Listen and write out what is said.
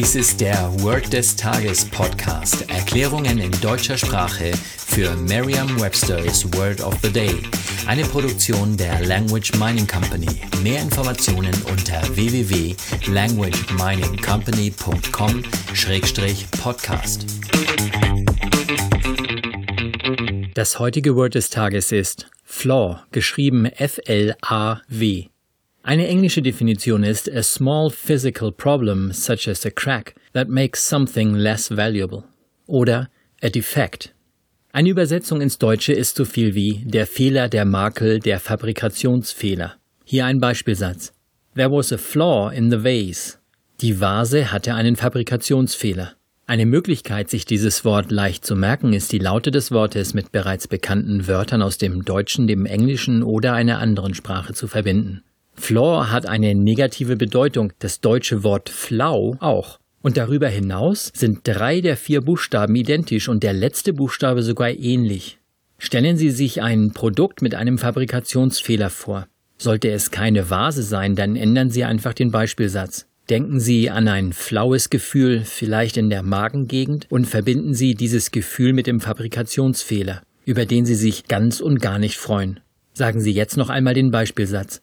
Dies ist der Word des Tages Podcast. Erklärungen in deutscher Sprache für Merriam-Webster's Word of the Day. Eine Produktion der Language Mining Company. Mehr Informationen unter www.languageminingcompany.com-podcast. Das heutige Word des Tages ist Flaw, geschrieben F-L-A-W. Eine englische Definition ist a small physical problem such as a crack that makes something less valuable oder a defect. Eine Übersetzung ins Deutsche ist so viel wie der Fehler, der Makel, der Fabrikationsfehler. Hier ein Beispielsatz. There was a flaw in the vase. Die Vase hatte einen Fabrikationsfehler. Eine Möglichkeit, sich dieses Wort leicht zu merken, ist die Laute des Wortes mit bereits bekannten Wörtern aus dem Deutschen, dem Englischen oder einer anderen Sprache zu verbinden. Flaw hat eine negative Bedeutung, das deutsche Wort flau auch. Und darüber hinaus sind drei der vier Buchstaben identisch und der letzte Buchstabe sogar ähnlich. Stellen Sie sich ein Produkt mit einem Fabrikationsfehler vor. Sollte es keine Vase sein, dann ändern Sie einfach den Beispielsatz. Denken Sie an ein flaues Gefühl, vielleicht in der Magengegend, und verbinden Sie dieses Gefühl mit dem Fabrikationsfehler, über den Sie sich ganz und gar nicht freuen. Sagen Sie jetzt noch einmal den Beispielsatz.